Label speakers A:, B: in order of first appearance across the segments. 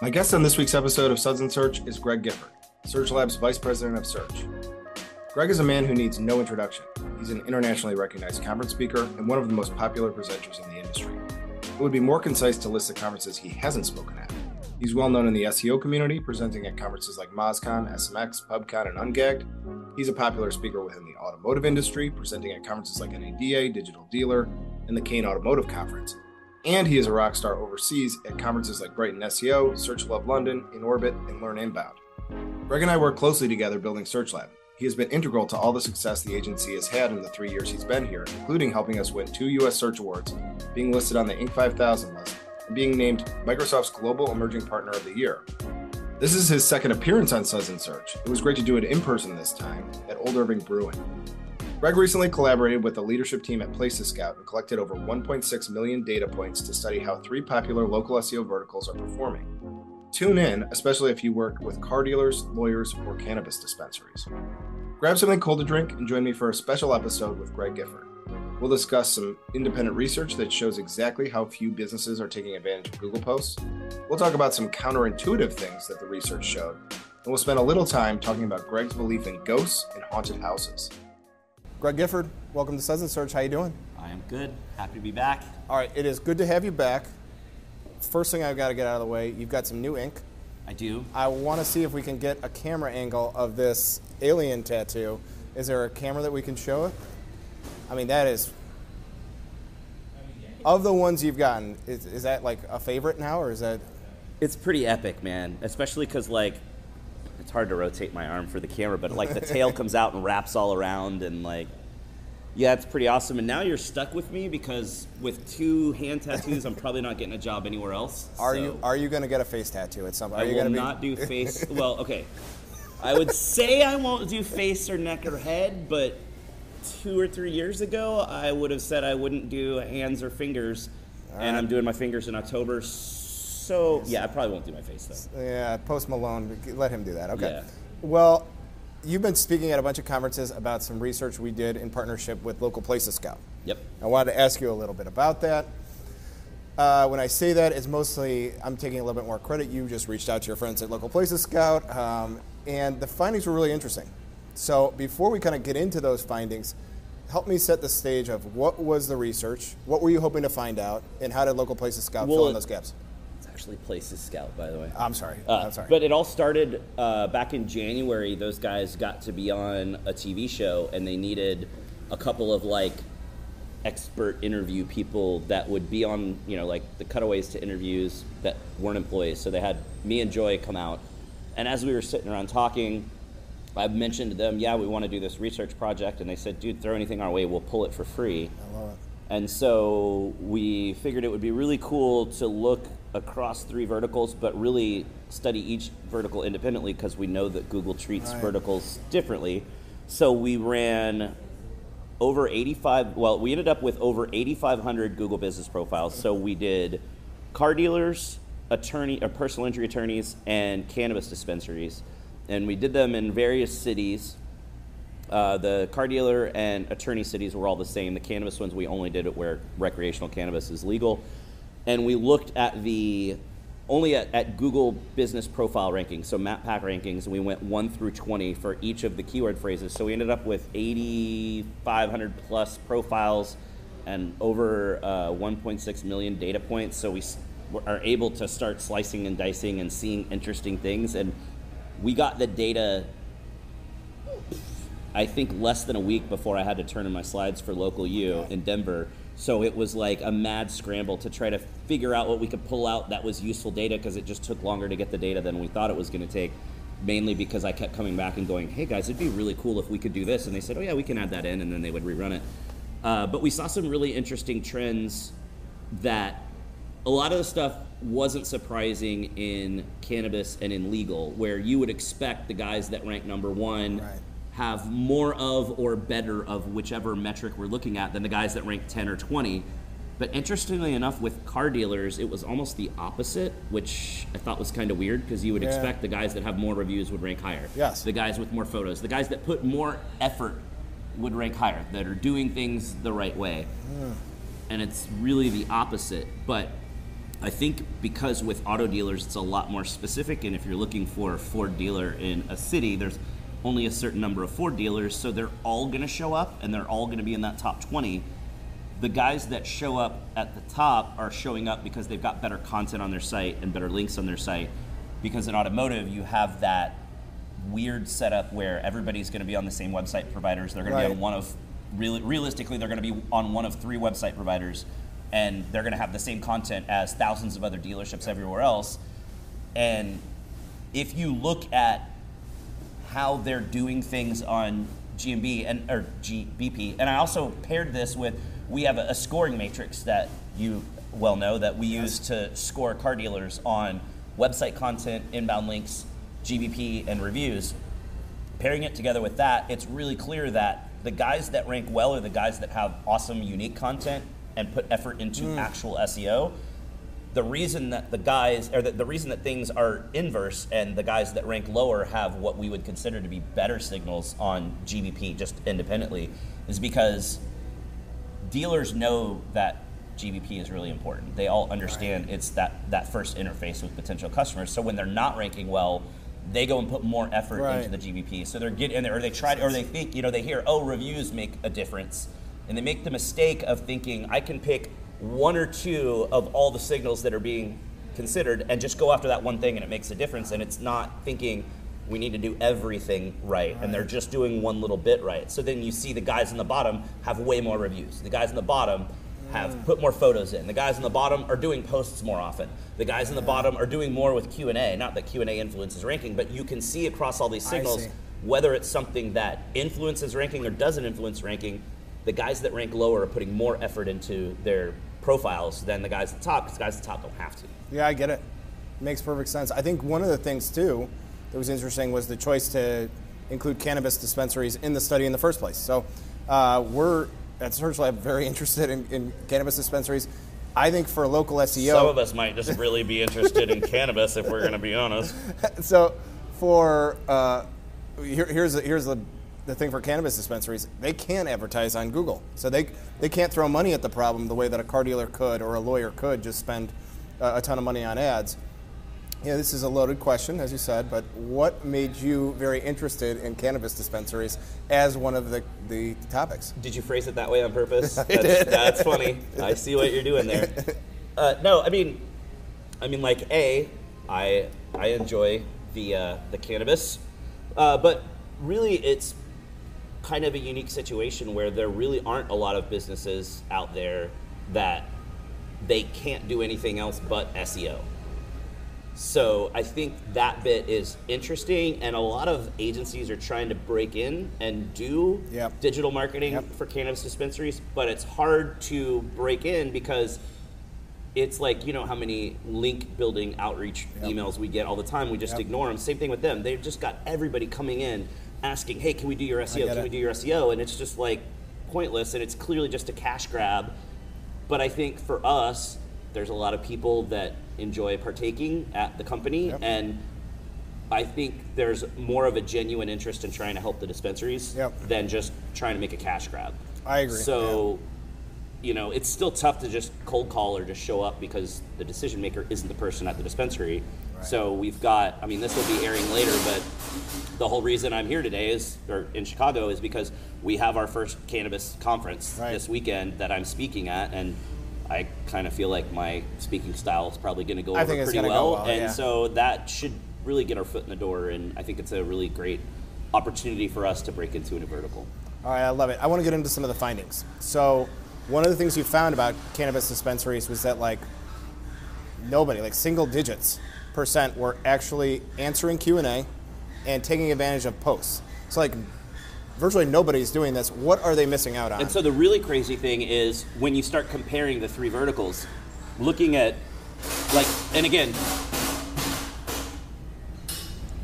A: My guest on this week's episode of Suds and Search is Greg Gifford, Search Lab's Vice President of Search. Greg is a man who needs no introduction. He's an internationally recognized conference speaker and one of the most popular presenters in the industry. It would be more concise to list the conferences he hasn't spoken at. He's well known in the SEO community, presenting at conferences like MozCon, SMX, PubCon, and Ungagged. He's a popular speaker within the automotive industry, presenting at conferences like NADA, Digital Dealer, and the Kain Automotive Conference. And he is a rock star overseas at conferences like Brighton SEO, Search Love London, In Orbit, and Learn Inbound. Greg and I work closely together building Search Lab. He has been integral to all the success the agency has had in the three years he's been here, including helping us win two U.S. Search Awards, being listed on the Inc. 5000 list, and being named Microsoft's Global Emerging Partner of the Year. This is his second appearance on Suds Search. It was great to do it in person this time at Old Irving Brewing. Greg recently collaborated with the leadership team at Places Scout and collected over 1.6 million data points to study how three popular local SEO verticals are performing. Tune in, especially if you work with car dealers, lawyers, or cannabis dispensaries. Grab something cold to drink and join me for a special episode with Greg Gifford. We'll discuss some independent research that shows exactly how few businesses are taking advantage of Google Posts. We'll talk about some counterintuitive things that the research showed, and we'll spend a little time talking about Greg's belief in ghosts and haunted houses. Greg Gifford, welcome to Suds and Search. How you doing?
B: I am good. Happy to be back.
A: All right, it is good to have you back. First thing I've got to get out of the way, you've got some new ink.
B: I do.
A: I want to see if we can get a camera angle of this alien tattoo. Is there a camera that we can show it? I mean, that is. Of the ones you've gotten, is, is that like a favorite now, or is that?
B: It's pretty epic, man. Especially because like, it's hard to rotate my arm for the camera, but like the tail comes out and wraps all around, and like, yeah, it's pretty awesome. And now you're stuck with me because with two hand tattoos, I'm probably not getting a job anywhere else.
A: Are
B: so
A: you Are you going to get a face tattoo at some? Are
B: I
A: you
B: will
A: gonna be-
B: not do face. well, okay. I would say I won't do face or neck or head, but two or three years ago, I would have said I wouldn't do hands or fingers, and I'm doing my fingers in October. So yeah, I probably won't do my face though.
A: Yeah, Post Malone, let him do that. Okay.
B: Yeah.
A: Well, you've been speaking at a bunch of conferences about some research we did in partnership with Local Places Scout.
B: Yep.
A: I wanted to ask you a little bit about that. Uh, when I say that, it's mostly I'm taking a little bit more credit. You just reached out to your friends at Local Places Scout, um, and the findings were really interesting. So before we kind of get into those findings, help me set the stage of what was the research, what were you hoping to find out, and how did Local Places Scout
B: Well,
A: fill in those gaps?
B: Actually Places Scout, by the way.
A: I'm sorry.
B: Uh,
A: I'm sorry.
B: But it all started uh, back in January. Those guys got to be on a TV show, and they needed a couple of like expert interview people that would be on, you know, like the cutaways to interviews that weren't employees. So they had me and Joy come out, and as we were sitting around talking, I mentioned to them, "Yeah, we want to do this research project," and they said, "Dude, throw anything our way, we'll pull it for free."
A: I love it.
B: And so we figured it would be really cool to look across three verticals, but really study each vertical independently because we know that Google treats
A: Right.
B: verticals differently. So we ran over 85, well, we ended up with over 8,500 Google business profiles. So we did car dealers, attorney, or personal injury attorneys, and cannabis dispensaries. And we did them in various cities. Uh, the car dealer and attorney cities were all the same. The cannabis ones we only did it where recreational cannabis is legal. And we looked at the only at, at Google business profile rankings, so map pack rankings, and we went 1 through 20 for each of the keyword phrases. So we ended up with 8,500 plus profiles and over uh, 1.6 million data points. So we are able to start slicing and dicing and seeing interesting things. And we got the data I think less than a week before I had to turn in my slides for local U in Denver. So it was like a mad scramble to try to figure out what we could pull out that was useful data because it just took longer to get the data than we thought it was going to take. Mainly because I kept coming back and going, "Hey guys, it'd be really cool if we could do this," and they said, "Oh yeah, we can add that in," and then they would rerun it. Uh, but we saw some really interesting trends that a lot of the stuff wasn't surprising in cannabis and in legal, where you would expect the guys that rank number one
A: Right.
B: Have more of or better of whichever metric we're looking at than the guys that rank 10 or 20. But interestingly enough, with car dealers, it was almost the opposite, which I thought was kind of weird because you would
A: Yeah.
B: expect the guys that have more reviews would rank higher.
A: Yes.
B: The guys with more photos, the guys that put more effort would rank higher, that are doing things the right way. And it's really the opposite. But I think because with auto dealers, it's a lot more specific, and if you're looking for a Ford dealer in a city, there's only a certain number of Ford dealers, so they're all going to show up, and they're all going to be in that top 20. The guys that show up at the top are showing up because they've got better content on their site and better links on their site. Because in automotive, you have that weird setup where everybody's going to be on the same website providers. They're going to be on one of, real, realistically, they're going to be on one of three website providers, and they're going to have the same content as thousands of other dealerships everywhere else. And if you look at how they're doing things on GMB and or GBP, and I also paired this with we have a, a scoring matrix that you well know that we use to score car dealers on website content, inbound links, GBP, and reviews. Pairing it together with that, it's really clear that the guys that rank well are the guys that have awesome, unique content and put effort into mm. actual SEO the reason that the guys or the, the reason that things are inverse and the guys that rank lower have what we would consider to be better signals on GBP just independently is because dealers know that GBP is really important. They all understand it's that that first interface with potential customers. So when they're not ranking well, they go and put more effort
A: Right.
B: into the GBP. So they're getting there, or they try or they think you know they hear oh reviews make a difference, and they make the mistake of thinking I can pick one or two of all the signals that are being considered and just go after that one thing and it makes a difference. And it's not thinking we need to do everything right, and they're just doing one little bit right. So then you see the guys in the bottom have way more reviews. The guys in the bottom have mm. put more photos in. The guys in the bottom are doing posts more often. The guys in the bottom are doing more with Q&A. Not that Q&A influences ranking, but you can see across all these signals whether it's something that influences ranking or doesn't influence ranking. The guys that rank lower are putting more effort into their profiles than the guys at the top because the guys at the top don't have to.
A: Yeah, I get it. Makes perfect sense. I think one of the things too that was interesting was the choice to include cannabis dispensaries in the study in the first place. So uh, we're at Search Lab very interested in, in cannabis dispensaries. I think for local SEO,
B: Some of us might just really be interested in cannabis if we're going to be honest.
A: so for uh, here, here's the, here's the the thing for cannabis dispensaries they can't advertise on Google so they they can't throw money at the problem the way that a car dealer could or a lawyer could just spend uh, a ton of money on ads yeah this is a loaded question as you said but what made you very interested in cannabis dispensaries as one of the, the topics
B: Did you phrase it that way on purpose? That's, that's funny. I see what you're doing there. Uh, no, I mean, I mean, like a, I I enjoy the uh, the cannabis, uh, but really it's kind of a unique situation where there really aren't a lot of businesses out there that they can't do anything else but SEO. So I think that bit is interesting, and a lot of agencies are trying to break in and do
A: Yep.
B: digital marketing
A: Yep.
B: for cannabis dispensaries, but it's hard to break in because it's like you know how many link building outreach
A: Yep.
B: emails we get all the time. We just ignore them. Same thing with them. They've just got everybody coming in asking, "Hey, can we do your SEO? Can
A: it.
B: we do your SEO?" And it's just like pointless, and it's clearly just a cash grab. But I think for us, there's a lot of people that enjoy partaking at the company,
A: Yep.
B: and I think there's more of a genuine interest in trying to help the dispensaries
A: Yep.
B: than just trying to make a cash grab.
A: I agree,
B: So, you know, it's still tough to just cold call or just show up because the decision maker isn't the person at the dispensary. So we've got, I mean, this will be airing later, but the whole reason I'm here today is, or in Chicago, is because we have our first cannabis conference
A: Right.
B: this weekend that I'm speaking at, and I kind of feel like my speaking style is probably going to go
A: I
B: over
A: think it's
B: pretty well,
A: well,
B: and
A: yeah.
B: so that should really get our foot in the door, and I think it's a really great opportunity for us to break into a new vertical.
A: All right, I love it. I want to get into some of the findings. So, one of the things you found about cannabis dispensaries was that like nobody, like single digits percent, were actually answering Q and A and taking advantage of posts. So, like virtually nobody's doing this. What are they missing out on?
B: And so the really crazy thing is when you start comparing the three verticals, looking at like, and again,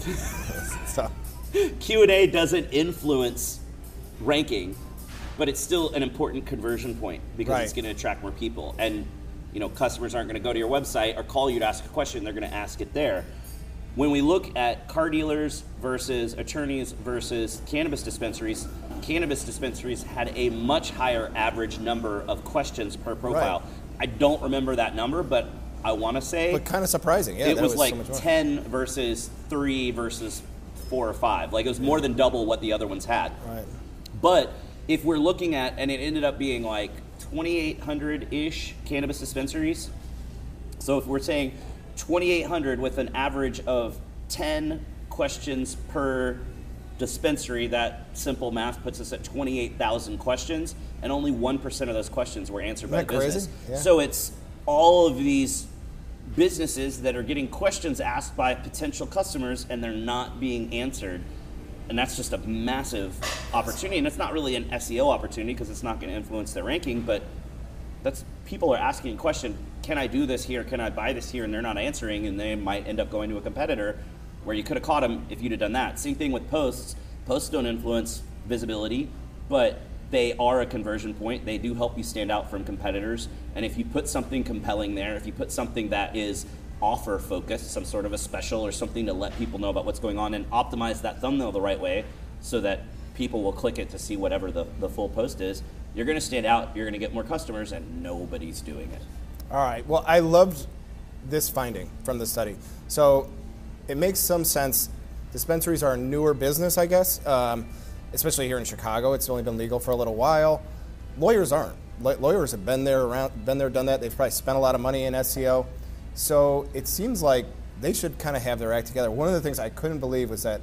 B: Q and A doesn't influence ranking, but it's still an important conversion point because it's going to attract more people. And you know, customers aren't going to go to your website or call you to ask a question; they're going to ask it there. When we look at car dealers versus attorneys versus cannabis dispensaries, cannabis dispensaries had a much higher average number of questions per profile.
A: Right.
B: I don't remember that number, but I want to say.
A: But kind of surprising. Yeah,
B: it
A: that
B: was, like
A: more.
B: 10 versus 3 versus 4 or 5. Like it was more than double what the other ones had.
A: Right.
B: But if we're looking at, and it ended up being like 2,800 ish cannabis dispensaries. So if we're saying 2,800 with an average of 10 questions per dispensary, that simple math puts us at 28,000 questions, and only 1% of those questions were answered by
A: Isn't
B: the
A: that
B: business.
A: Yeah.
B: So it's all of these businesses that are getting questions asked by potential customers and they're not being answered. And that's just a massive opportunity. And it's not really an SEO opportunity because it's not going to influence their ranking, but that's people are asking a question can I do this here? Can I buy this here? And they're not answering, and they might end up going to a competitor where you could have caught them if you'd have done that. Same thing with posts. Posts don't influence visibility, but they are a conversion point. They do help you stand out from competitors. And if you put something compelling there, if you put something that is offer focus, some sort of a special or something to let people know about what's going on, and optimize that thumbnail the right way so that people will click it to see whatever the, the full post is, you're going to stand out, you're going to get more customers, and nobody's doing it.
A: All right. Well, I loved this finding from the study. So it makes some sense. Dispensaries are a newer business, I guess, um, especially here in Chicago. It's only been legal for a little while. Lawyers aren't. Lawyers have been there around, been there, done that. They've probably spent a lot of money in SEO. So it seems like they should kind of have their act together. One of the things I couldn't believe was that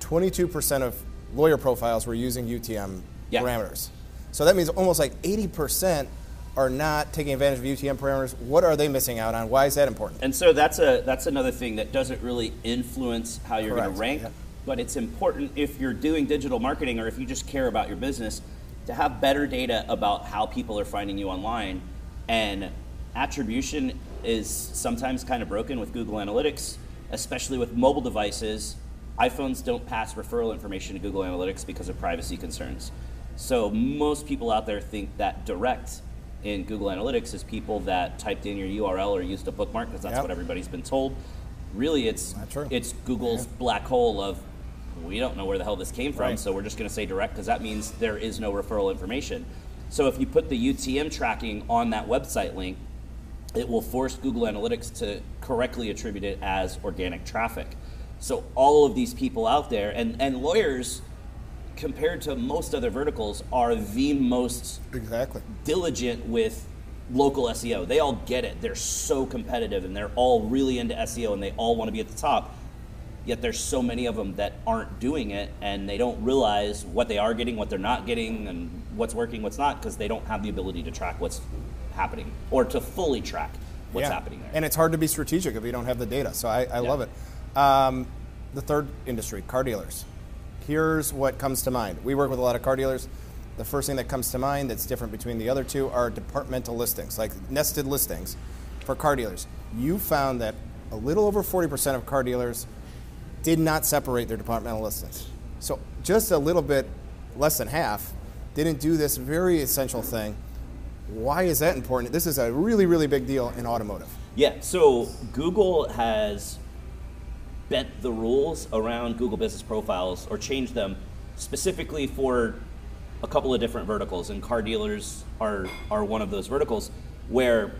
A: 22% of lawyer profiles were using UTM
B: Yeah.
A: parameters. So that means almost like 80% are not taking advantage of UTM parameters. What are they missing out on? Why is that important?
B: And so that's a that's another thing that doesn't really influence how you're going to rank,
A: yeah.
B: but it's important if you're doing digital marketing or if you just care about your business to have better data about how people are finding you online. And attribution is sometimes kind of broken with Google Analytics, especially with mobile devices. iPhones don't pass referral information to Google Analytics because of privacy concerns. So most people out there think that direct in Google Analytics is people that typed in your URL or used a bookmark because that's
A: Yep.
B: what everybody's been told. Really, it's it's Google's black hole of we don't know where the hell this came from,
A: Right.
B: so we're just going to say direct because that means there is no referral information. So if you put the UTM tracking on that website link, it will force Google Analytics to correctly attribute it as organic traffic. So all of these people out there, and, and lawyers, compared to most other verticals, are the most
A: Exactly.
B: diligent with local SEO. They all get it. They're so competitive and they're all really into SEO and they all want to be at the top. Yet there's so many of them that aren't doing it and they don't realize what they are getting, what they're not getting, and what's working, what's not, because they don't have the ability to track what's happening or to fully track what's
A: Yeah.
B: happening there.
A: And it's hard to be strategic if you don't have the data. So I, I
B: Yeah.
A: love it. Um, the third industry, car dealers. Here's what comes to mind. We work with a lot of car dealers. The first thing that comes to mind that's different between the other two are departmental listings, like nested listings for car dealers. You found that a little over 40% of car dealers did not separate their departmental listings. So just a little bit less than half didn't do this very essential thing. Why is that important? This is a really, really big deal in automotive.
B: Yeah, so Google has bent the rules around Google Business Profiles or changed them specifically for a couple of different verticals, and car dealers are, are one of those verticals where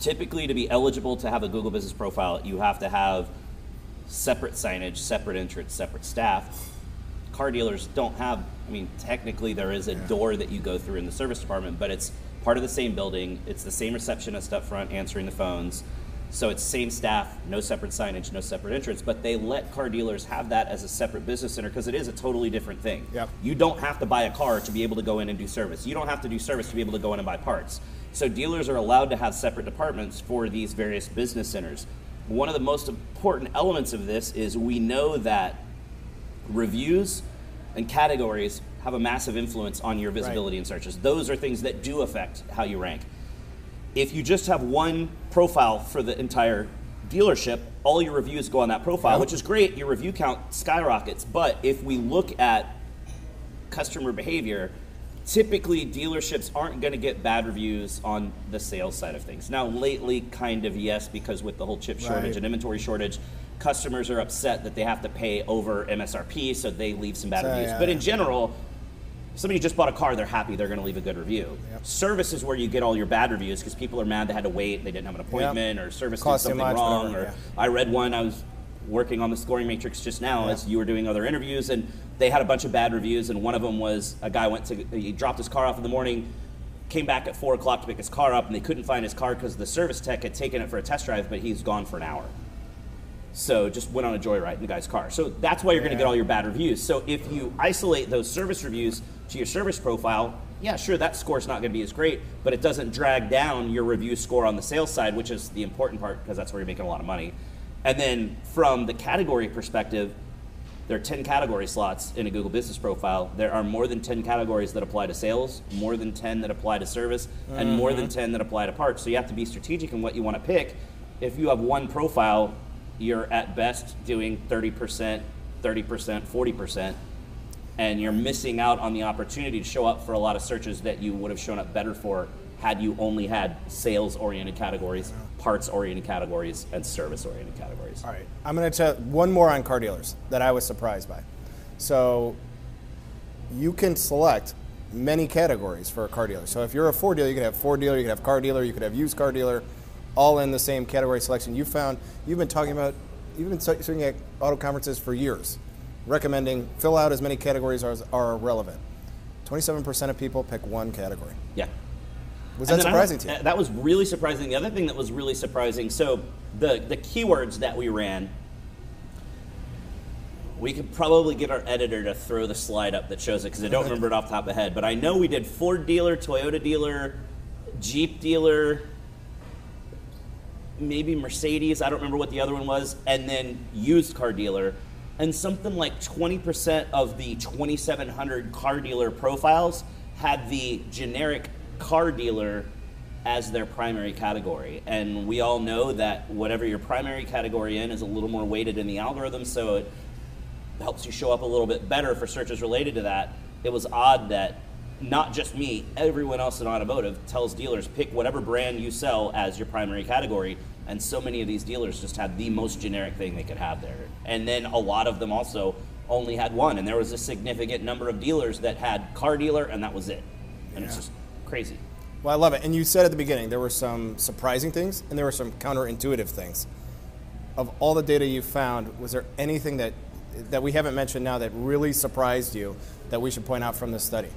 B: typically to be eligible to have a Google Business Profile, you have to have separate signage, separate entrance, separate staff. Car dealers don't have, I mean, technically there is a door that you go through in the service department, but it's part of the same building. It's the same receptionist up front answering the phones. So it's same staff, no separate signage, no separate entrance, but they let car dealers have that as a separate business center because it is a totally different thing.
A: Yep.
B: You don't have to buy a car to be able to go in and do service. You don't have to do service to be able to go in and buy parts. So dealers are allowed to have separate departments for these various business centers. One of the most important elements of this is we know that reviews and categories have a massive influence on your visibility in searches. Those are things that do affect how you rank. If you just have one profile for the entire dealership, all your reviews go on that profile,
A: Yep.
B: which is great. Your review count skyrockets. But if we look at customer behavior, typically dealerships aren't going to get bad reviews on the sales side of things. Now, lately, kind of yes, because with the whole chip shortage
A: Right.
B: and inventory shortage, customers are upset that they have to pay over MSRP, so they leave some bad
A: So,
B: reviews.
A: yeah,
B: but in general, somebody just bought a car, they're happy, they're going to leave a good review.
A: Yep.
B: Service is where you get all your bad reviews because people are mad they had to wait, they didn't have an appointment, or service
A: Cost
B: did something wrong.
A: whatever,
B: or
A: yeah.
B: I read one. I was working on the scoring matrix just now as you were doing other interviews, and they had a bunch of bad reviews. And one of them was a guy went to he dropped his car off in the morning, came back at four o'clock to pick his car up, and they couldn't find his car because the service tech had taken it for a test drive, but he's gone for an hour. So just went on a joyride in the guy's car. So that's why you're going to get all your bad reviews. So if you isolate those service reviews to your service profile, yeah, sure, that score's not going to be as great, but it doesn't drag down your review score on the sales side, which is the important part because that's where you're making a lot of money. And then from the category perspective, there are 10 category slots in a Google Business Profile. There are more than 10 categories that apply to sales, more than 10 that apply to service, and more than mm-hmm. 10 that apply to parts. So you have to be strategic in what you want to pick. If you have one profile, you're at best doing 30%, 30%, 40%, and you're missing out on the opportunity to show up for a lot of searches that you would have shown up better for had you only had sales oriented categories, parts oriented categories, and service oriented categories.
A: All right, I'm going to tell one more on car dealers that I was surprised by. So you can select many categories for a car dealer. So if you're a Ford dealer, you could have Ford dealer, you could have car dealer, you could have used car dealer, all in the same category selection. You found you've been talking about you've been sitting at auto conferences for years, recommending fill out as many categories as are relevant. 27% of people pick one category.
B: Yeah.
A: Was that
B: then I don't-
A: surprising to you?
B: That was really surprising. The other thing that was really surprising, so the the keywords that we ran, we could probably get our editor to throw the slide up that shows it because I don't remember it off the top of the head. But I know we did Ford dealer, Toyota dealer, Jeep dealer, maybe Mercedes. I don't remember what the other one was, and then used car dealer. And something like 20% of the 2,700 car dealer profiles had the generic car dealer as their primary category. And we all know that whatever your primary category in is a little more weighted in the algorithm, so it helps you show up a little bit better for searches related to that. It was odd that not just me, everyone else in automotive tells dealers pick whatever brand you sell as your primary category. And so many of these dealers just had the most generic thing they could have there. And then a lot of them also only had one. And there was a significant number of dealers that had car dealer and that was it. And it's just crazy.
A: Well, I love it. And you said at the beginning there were some surprising things and there were some counterintuitive things. Of all the data you found, was there anything that that we haven't mentioned now that really surprised you that we should point out from this study?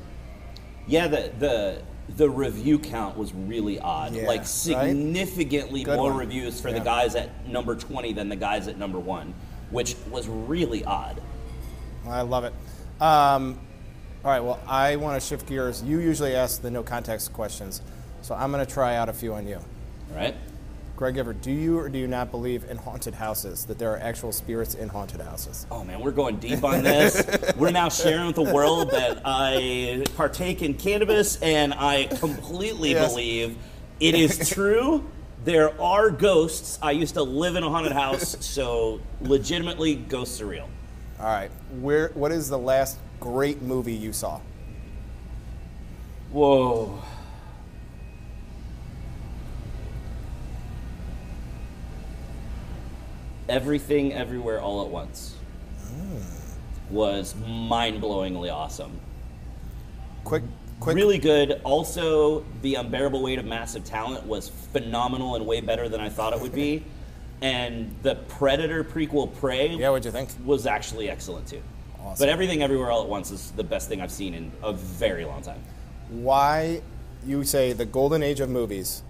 B: Yeah, the the the review count was really odd.
A: Yeah,
B: like significantly
A: Good
B: more
A: one.
B: reviews for
A: Yeah.
B: the guys at number 20 than the guys at number 1, which was really odd.
A: I love it. Um, all right, well, I want to shift gears. You usually ask the no context questions, so I'm going to try out a few on you.
B: All right?
A: Greg Gifford, do you or do you not believe in haunted houses, that there are actual spirits in haunted houses?
B: Oh man, we're going deep on this. we're now sharing with the world that I partake in cannabis and I completely
A: Yes.
B: believe it is true. There are ghosts. I used to live in a haunted house, so legitimately ghosts are real.
A: All right, where? What is the last great movie you saw?
B: Whoa. Everything, everywhere, all at once hmm. was mind blowingly awesome.
A: Quick, quick.
B: Really good. Also, The Unbearable Weight of Massive Talent was phenomenal and way better than I thought it would be. And the Predator prequel, Prey,
A: Yeah, what'd you think?
B: was actually excellent too.
A: Awesome.
B: But Everything Everywhere All at Once is the best thing I've seen in a very long time.
A: Why you say the golden age of movies?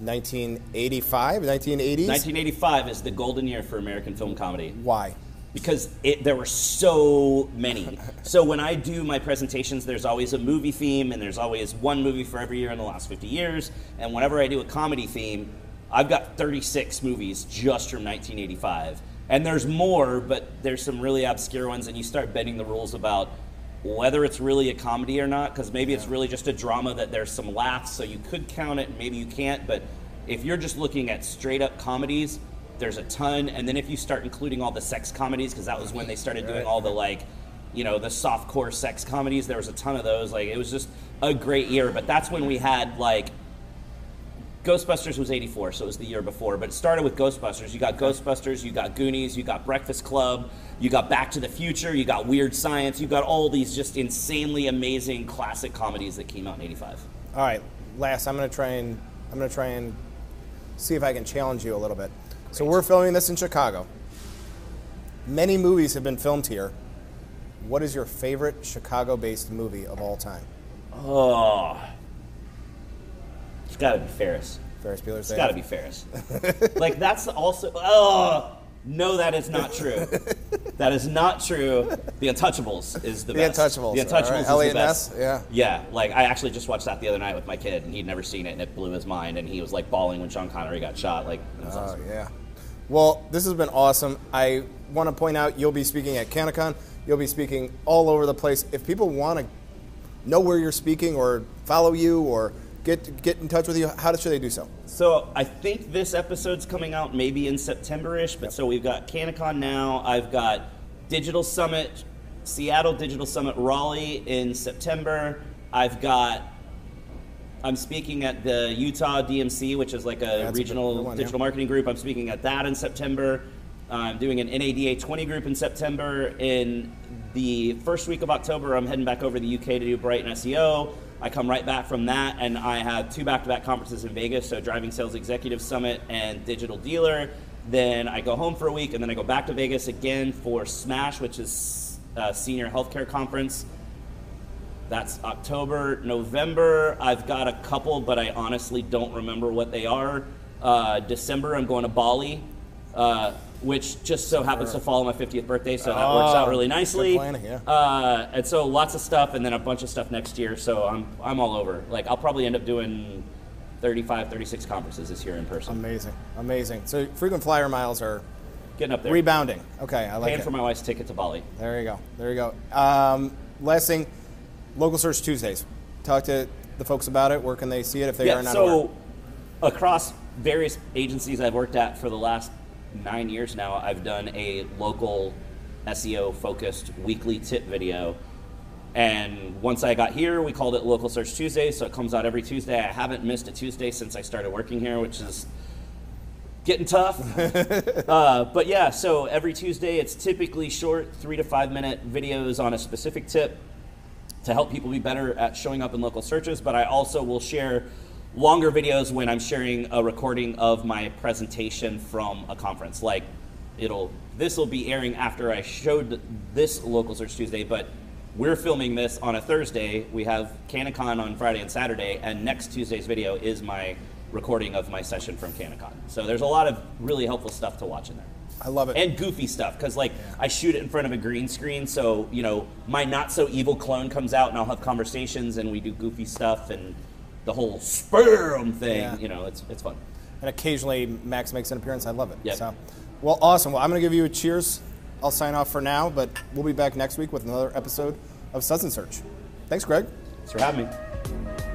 A: 1985, 1980s.
B: 1985 is the golden year for American film comedy
A: Why?
B: because it, there were so many. so when I do my presentations, there's always a movie theme, and there's always one movie for every year in the last 50 years. And whenever I do a comedy theme, I've got 36 movies just from 1985. And there's more, but there's some really obscure ones, and you start bending the rules about whether it's really a comedy or not, because maybe it's really just a drama that there's some laughs, so you could count it, and maybe you can't. But if you're just looking at straight up comedies, there's a ton. And then if you start including all the sex comedies, because that was when they started doing all the like, you know, the soft core sex comedies, there was a ton of those. Like it was just a great year. But that's when we had like Ghostbusters was 84, so it was the year before. But it started with Ghostbusters. You got Ghostbusters, you got Goonies, you got Breakfast Club, you got Back to the Future, you got Weird Science, you got all these just insanely amazing classic comedies that came out in 85.
A: All right, last, I'm going to try and I'm going to try and see if I can challenge you a little bit. So we're filming this in Chicago. Many movies have been filmed here. What is your favorite Chicago-based movie of all time?
B: Oh. Got to be Ferris.
A: Ferris Bueller's
B: It's got to be Ferris. like that's also. Oh no, that is not true. that is not true. The Untouchables is the,
A: The
B: best.
A: Untouchables,
B: The
A: all
B: Untouchables
A: right.
B: is the best.
A: Yeah.
B: Yeah. Like I actually just watched that the other night with my kid, and he'd never seen it, and it blew his mind, and he was like bawling when Sean Connery got shot. Like it was
A: Oh,
B: awesome.
A: yeah. Well, this has been awesome. I want to point out you'll be speaking at CannaCon. You'll be speaking all over the place. If people want to know where you're speaking or follow you or get get in touch with you, how should they do so?
B: So I think this episode's coming out maybe in September-ish. But so we've got CannaCon now. I've got Digital Summit, Seattle Digital Summit Raleigh in September. I've got. I'm speaking at the Utah DMC, which is like a regional
A: good one, yeah.
B: digital marketing group. I'm speaking at that in September. I'm doing an NADA 20 group in September. In the first week of October, I'm heading back over to the UK to do Brighton SEO. I come right back from that, and I have two back-to-back conferences in Vegas, so Driving Sales Executive Summit and Digital Dealer. Then I go home for a week, and then I go back to Vegas again for Smash, which is a senior healthcare conference. That's October, November. I've got a couple, but I honestly don't remember what they are. Uh, December, I'm going to Bali, uh, which just so happens to fall on my 50th birthday, so that works out
A: Oh,
B: really nicely.
A: planning, yeah.
B: Uh, and so lots of stuff, and then a bunch of stuff next year. So I'm I'm all over. Like I'll probably end up doing 35, 36 conferences this year in person.
A: Amazing, amazing. So frequent flyer miles are
B: Getting up there.
A: rebounding. Okay, I like
B: Paying
A: it.
B: for my wife's ticket to Bali.
A: There you go. There you go. Um, last thing, local search Tuesdays. Talk to the folks about it. Where can they see it if they
B: yeah,
A: are not
B: so
A: aware?
B: across various agencies I've worked at for the last nine years now, I've done a local SEO focused weekly tip video. And once I got here, we called it Local Search Tuesday, so it comes out every Tuesday. I haven't missed a Tuesday since I started working here, which is getting tough. uh, but yeah, so every Tuesday, it's typically short, three to five minute videos on a specific tip to help people be better at showing up in local searches, but I also will share longer videos when I'm sharing a recording of my presentation from a conference. Like it'll this will be airing after I showed this local search Tuesday, but we're filming this on a Thursday. We have CannaCon on Friday and Saturday, and next Tuesday's video is my recording of my session from CannaCon. So there's a lot of really helpful stuff to watch in there
A: I love it.
B: and goofy stuff because like I shoot it in front of a green screen, so you know my not so evil clone comes out and I'll have conversations and we do goofy stuff and the whole sperm thing.
A: Yeah.
B: You know, it's it's fun.
A: and occasionally Max makes an appearance. I love it.
B: Yep.
A: So, well, awesome. Well, I'm going to give you a cheers. I'll sign off for now, but we'll be back next week with another episode of Suds and Search. Thanks, Greg.
B: Thanks for having me.